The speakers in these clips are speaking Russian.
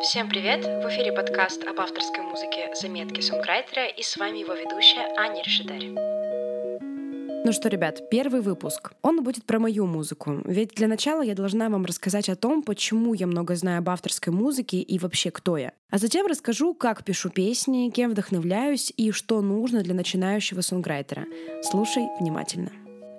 Всем привет! В эфире подкаст об авторской музыке «Заметки сонграйтера» и с вами его ведущая Аня Решетарь. Ну что, ребят, первый выпуск. Он будет про мою музыку. Ведь для начала я должна вам рассказать о том, почему я много знаю об авторской музыке и вообще кто я. А затем расскажу, как пишу песни, кем вдохновляюсь и что нужно для начинающего сонграйтера. Слушай внимательно.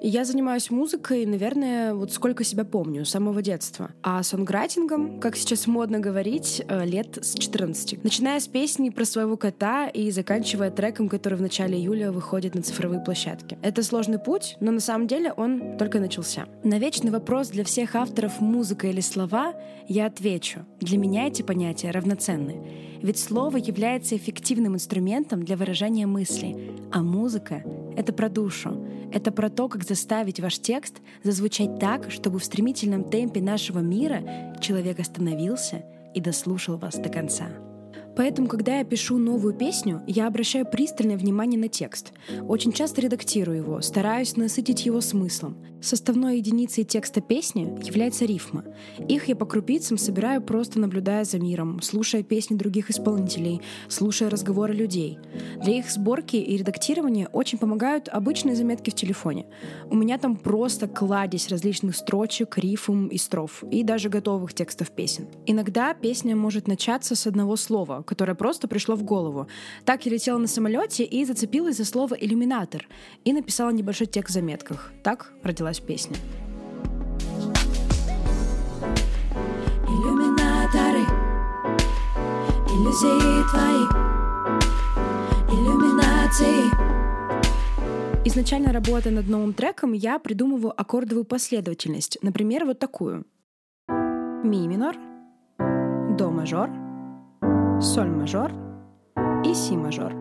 Я занимаюсь музыкой, наверное, вот сколько себя помню, с самого детства. А сонграйтингом, как сейчас модно говорить, э, лет с 14. Начиная с песни про своего кота и заканчивая треком, который в начале июля выходит на цифровые площадки. Это сложный путь, но на самом деле он только начался. На вечный вопрос для всех авторов музыка или слова я отвечу. Для меня эти понятия равноценны. Ведь слово является эффективным инструментом для выражения мысли, а музыка — это про душу, это про то, как заставить ваш текст зазвучать так, чтобы в стремительном темпе нашего мира человек остановился и дослушал вас до конца. Поэтому, когда я пишу новую песню, я обращаю пристальное внимание на текст. Очень часто редактирую его, стараюсь насытить его смыслом. Составной единицей текста песни является рифма. Их я по крупицам собираю, просто наблюдая за миром, слушая песни других исполнителей, слушая разговоры людей. Для их сборки и редактирования очень помогают обычные заметки в телефоне. У меня там просто кладезь различных строчек, рифм и строф, и даже готовых текстов песен. Иногда песня может начаться с одного слова, которое просто пришло в голову. Так я летела на самолете и зацепилась за слово «иллюминатор» и написала небольшой текст в заметках. Так родилась песня. Иллюминаторы, иллюзии твои, иллюминации. Изначально работая над новым треком, я придумываю аккордовую последовательность. Например, вот такую. Ми минор, до мажор, соль мажор и си мажор.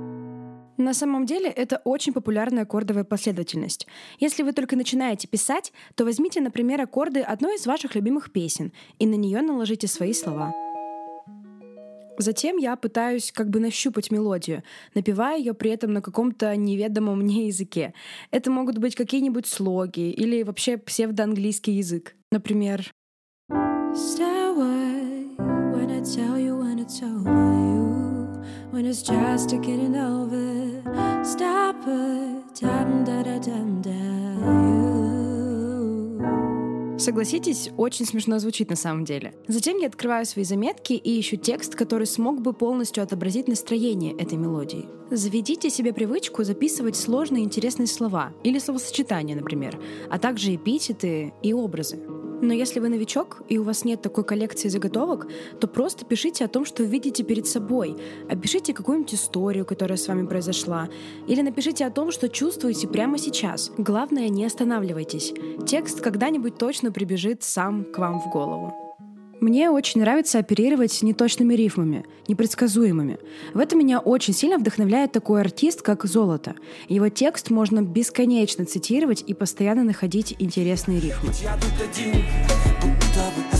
На самом деле это очень популярная аккордовая последовательность. Если вы только начинаете писать, то возьмите, например, аккорды одной из ваших любимых песен и на нее наложите свои слова. Затем я пытаюсь как бы нащупать мелодию, напевая ее при этом на каком-то неведомом мне языке. Это могут быть какие-нибудь слоги или вообще псевдоанглийский язык. Например, when I tell you when it's over you When it's just getting over Stop it Согласитесь, очень смешно звучит на самом деле. Затем я открываю свои заметки и ищу текст, который смог бы полностью отобразить настроение этой мелодии. Заведите себе привычку записывать сложные интересные слова или словосочетания, например, а также эпитеты и образы. Но если вы новичок и у вас нет такой коллекции заготовок, то просто пишите о том, что видите перед собой. Опишите какую-нибудь историю, которая с вами произошла. Или напишите о том, что чувствуете прямо сейчас. Главное, не останавливайтесь. Текст когда-нибудь точно прибежит сам к вам в голову. Мне очень нравится оперировать неточными рифмами, непредсказуемыми. В этом меня очень сильно вдохновляет такой артист, как Золото. Его текст можно бесконечно цитировать и постоянно находить интересные рифмы. Я тут один, будто бы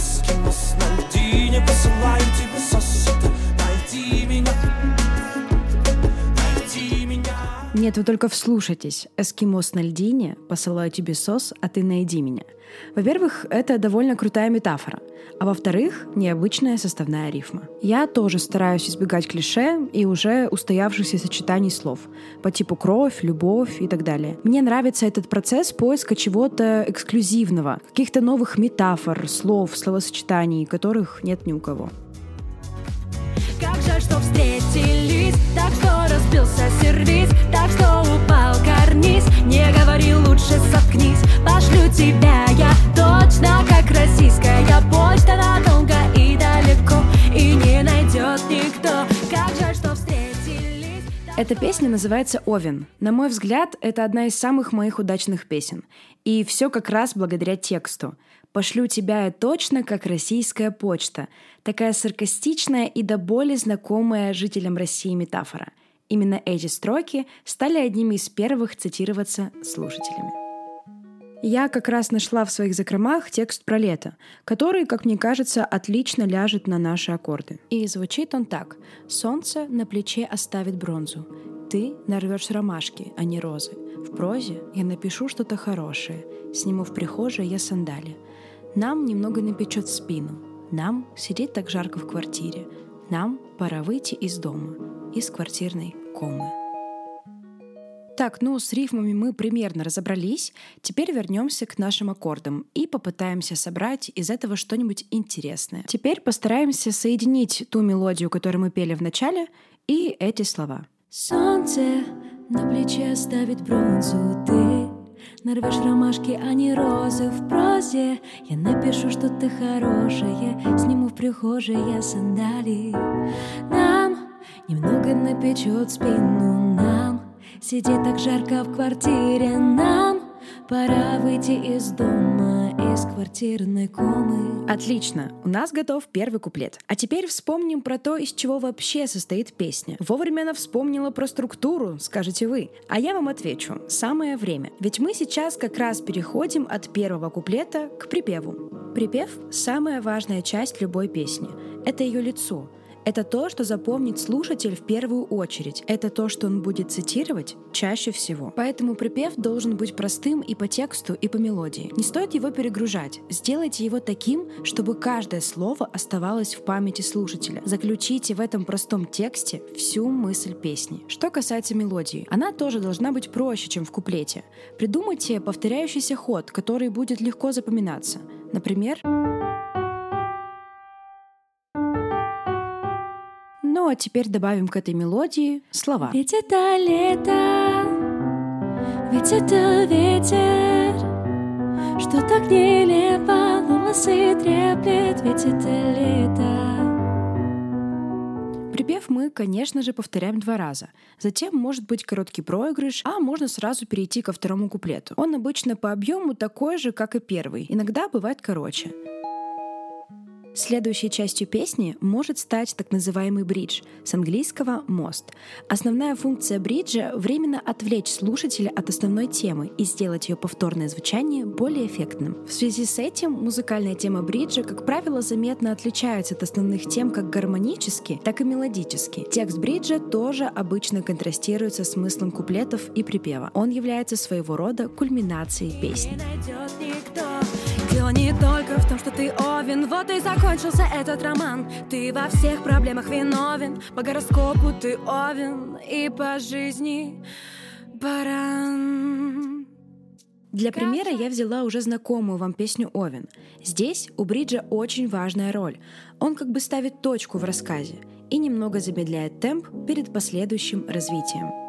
Нет, вы только вслушайтесь. Эскимос на льдине, посылаю тебе сос, а ты найди меня. Во-первых, это довольно крутая метафора. А во-вторых, необычная составная рифма. Я тоже стараюсь избегать клише и уже устоявшихся сочетаний слов по типу кровь, любовь и так далее. Мне нравится этот процесс поиска чего-то эксклюзивного, каких-то новых метафор, слов, словосочетаний, которых нет ни у кого. Как жаль, что встретились, так что разбился сервис, так что упал карниз. Не говори, лучше соткнись, пошлю тебя я точно как российская почта надолго и далеко, и не найдет никто. Как жаль, что встретились. Эта песня называется «Овен». На мой взгляд, это одна из самых моих удачных песен. И все как раз благодаря тексту. Пошлю тебя я точно, как российская почта. Такая саркастичная и до боли знакомая жителям России метафора. Именно эти строки стали одними из первых цитироваться слушателями. Я как раз нашла в своих закромах текст про лето, который, как мне кажется, отлично ляжет на наши аккорды. И звучит он так. «Солнце на плече оставит бронзу. Ты нарвешь ромашки, а не розы. В прозе я напишу что-то хорошее. Сниму в прихожей я сандали. Нам немного напечет спину. Нам сидеть так жарко в квартире. Нам пора выйти из дома, из квартирной комы. Так, ну с рифмами мы примерно разобрались. Теперь вернемся к нашим аккордам и попытаемся собрать из этого что-нибудь интересное. Теперь постараемся соединить ту мелодию, которую мы пели в начале, и эти слова. Солнце на плече ставит бронзу ты Нарвешь ромашки, а не розы в прозе Я напишу, что ты хорошая Сниму в прихожей я сандали Нам немного напечет спину Нам Сидит так жарко в квартире нам Пора выйти из дома, из квартирной комы. Отлично, у нас готов первый куплет. А теперь вспомним про то, из чего вообще состоит песня. Вовремя она вспомнила про структуру, скажете вы. А я вам отвечу, самое время. Ведь мы сейчас как раз переходим от первого куплета к припеву. Припев — самая важная часть любой песни. Это ее лицо, это то, что запомнит слушатель в первую очередь. Это то, что он будет цитировать чаще всего. Поэтому припев должен быть простым и по тексту, и по мелодии. Не стоит его перегружать. Сделайте его таким, чтобы каждое слово оставалось в памяти слушателя. Заключите в этом простом тексте всю мысль песни. Что касается мелодии, она тоже должна быть проще, чем в куплете. Придумайте повторяющийся ход, который будет легко запоминаться. Например, Ну а теперь добавим к этой мелодии слова. Ведь это лето, ведь это ветер, что так нелепо волосы треплет, ведь это лето. Припев мы, конечно же, повторяем два раза. Затем может быть короткий проигрыш, а можно сразу перейти ко второму куплету. Он обычно по объему такой же, как и первый. Иногда бывает короче. Следующей частью песни может стать так называемый бридж, с английского «мост». Основная функция бриджа — временно отвлечь слушателя от основной темы и сделать ее повторное звучание более эффектным. В связи с этим музыкальная тема бриджа, как правило, заметно отличается от основных тем как гармонически, так и мелодически. Текст бриджа тоже обычно контрастирует со смыслом куплетов и припева. Он является своего рода кульминацией песни. Дело не только в том, что ты овен Вот и закончился этот роман Ты во всех проблемах виновен По гороскопу ты овен И по жизни баран для примера я взяла уже знакомую вам песню «Овен». Здесь у Бриджа очень важная роль. Он как бы ставит точку в рассказе и немного замедляет темп перед последующим развитием.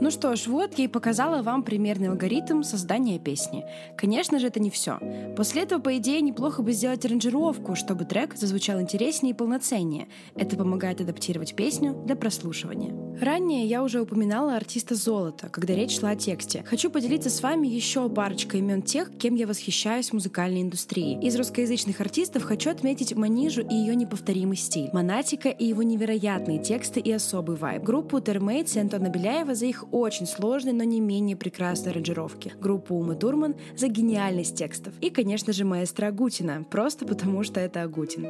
Ну что ж, вот я и показала вам примерный алгоритм создания песни. Конечно же, это не все. После этого, по идее, неплохо бы сделать аранжировку, чтобы трек зазвучал интереснее и полноценнее. Это помогает адаптировать песню для прослушивания. Ранее я уже упоминала артиста Золота, когда речь шла о тексте. Хочу поделиться с вами еще парочкой имен тех, кем я восхищаюсь в музыкальной индустрии. Из русскоязычных артистов хочу отметить Манижу и ее неповторимый стиль, Монатика и его невероятные тексты и особый вайб, группу Термейтс и Антона Беляева за их очень сложные, но не менее прекрасные аранжировки, группу Умы Турман за гениальность текстов и, конечно же, маэстро Агутина, просто потому что это Агутин.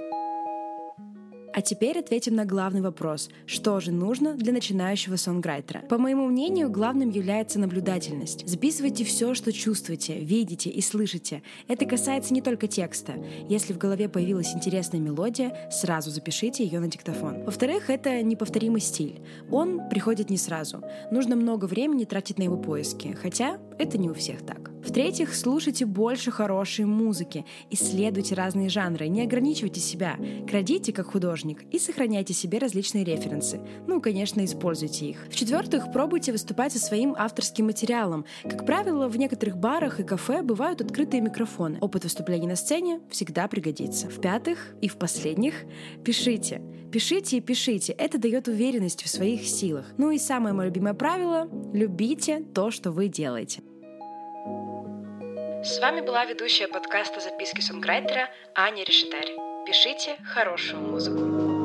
А теперь ответим на главный вопрос. Что же нужно для начинающего сонграйтера? По моему мнению, главным является наблюдательность. Записывайте все, что чувствуете, видите и слышите. Это касается не только текста. Если в голове появилась интересная мелодия, сразу запишите ее на диктофон. Во-вторых, это неповторимый стиль. Он приходит не сразу. Нужно много времени тратить на его поиски. Хотя это не у всех так. В-третьих, слушайте больше хорошей музыки, исследуйте разные жанры, не ограничивайте себя, крадите как художник и сохраняйте себе различные референсы. Ну, конечно, используйте их. В-четвертых, пробуйте выступать со своим авторским материалом. Как правило, в некоторых барах и кафе бывают открытые микрофоны. Опыт выступления на сцене всегда пригодится. В-пятых и в последних, пишите. Пишите и пишите. Это дает уверенность в своих силах. Ну и самое мое любимое правило — любите то, что вы делаете. С вами была ведущая подкаста «Записки сонграйтера» Аня Решетарь. Пишите хорошую музыку.